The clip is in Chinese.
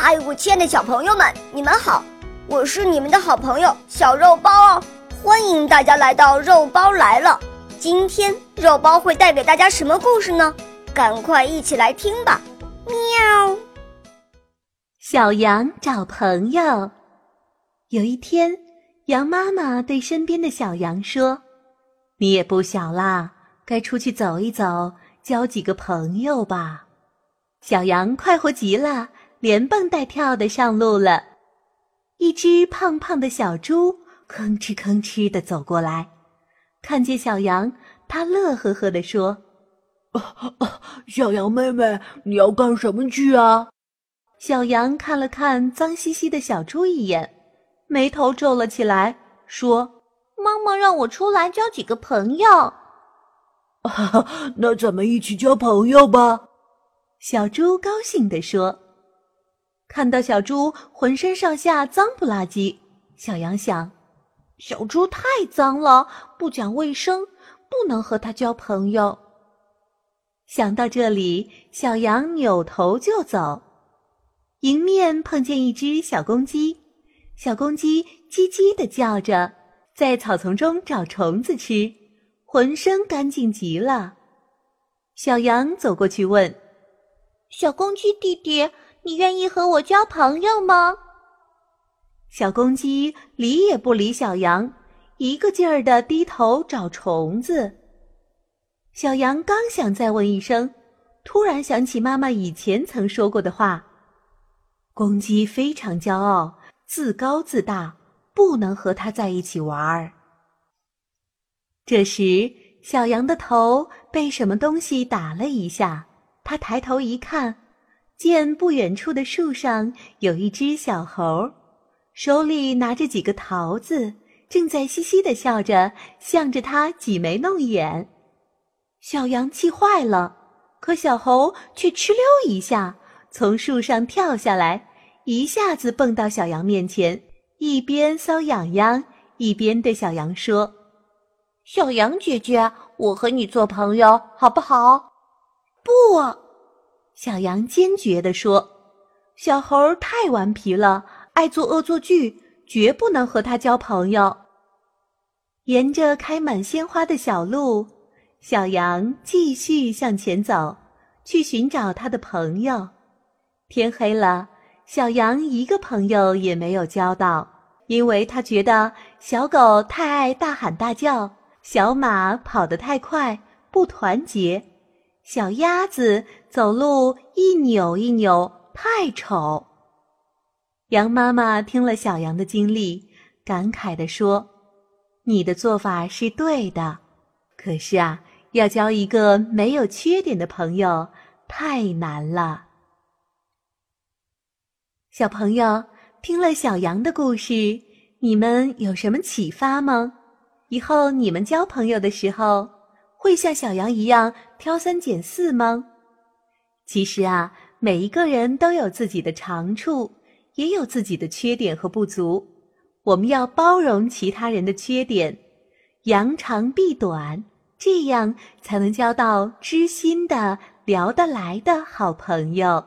嗨，我亲爱的小朋友们，你们好！我是你们的好朋友小肉包哦，欢迎大家来到肉包来了。今天肉包会带给大家什么故事呢？赶快一起来听吧！喵。小羊找朋友。有一天，羊妈妈对身边的小羊说：“你也不小啦，该出去走一走，交几个朋友吧。”小羊快活极了，连蹦带跳的上路了。一只胖胖的小猪吭哧吭哧的走过来，看见小羊，它乐呵呵的说：“小羊妹妹，你要干什么去啊？”小羊看了看脏兮兮的小猪一眼。眉头皱了起来，说：“妈妈让我出来交几个朋友。”“那咱们一起交朋友吧。”小猪高兴地说。看到小猪浑身上下脏不拉几，小羊想：“小猪太脏了，不讲卫生，不能和它交朋友。”想到这里，小羊扭头就走，迎面碰见一只小公鸡。小公鸡叽叽的叫着，在草丛中找虫子吃，浑身干净极了。小羊走过去问：“小公鸡弟弟，你愿意和我交朋友吗？”小公鸡理也不理小羊，一个劲儿地低头找虫子。小羊刚想再问一声，突然想起妈妈以前曾说过的话：“公鸡非常骄傲。”自高自大，不能和它在一起玩儿。这时，小羊的头被什么东西打了一下，他抬头一看，见不远处的树上有一只小猴，手里拿着几个桃子，正在嘻嘻的笑着，向着他挤眉弄眼。小羊气坏了，可小猴却哧溜一下从树上跳下来。一下子蹦到小羊面前，一边搔痒痒，一边对小羊说：“小羊姐姐，我和你做朋友好不好？”“不！”小羊坚决地说。“小猴太顽皮了，爱做恶作剧，绝不能和他交朋友。”沿着开满鲜花的小路，小羊继续向前走，去寻找他的朋友。天黑了。小羊一个朋友也没有交到，因为他觉得小狗太爱大喊大叫，小马跑得太快不团结，小鸭子走路一扭一扭太丑。羊妈妈听了小羊的经历，感慨地说：“你的做法是对的，可是啊，要交一个没有缺点的朋友太难了。”小朋友听了小羊的故事，你们有什么启发吗？以后你们交朋友的时候，会像小羊一样挑三拣四吗？其实啊，每一个人都有自己的长处，也有自己的缺点和不足。我们要包容其他人的缺点，扬长避短，这样才能交到知心的、聊得来的好朋友。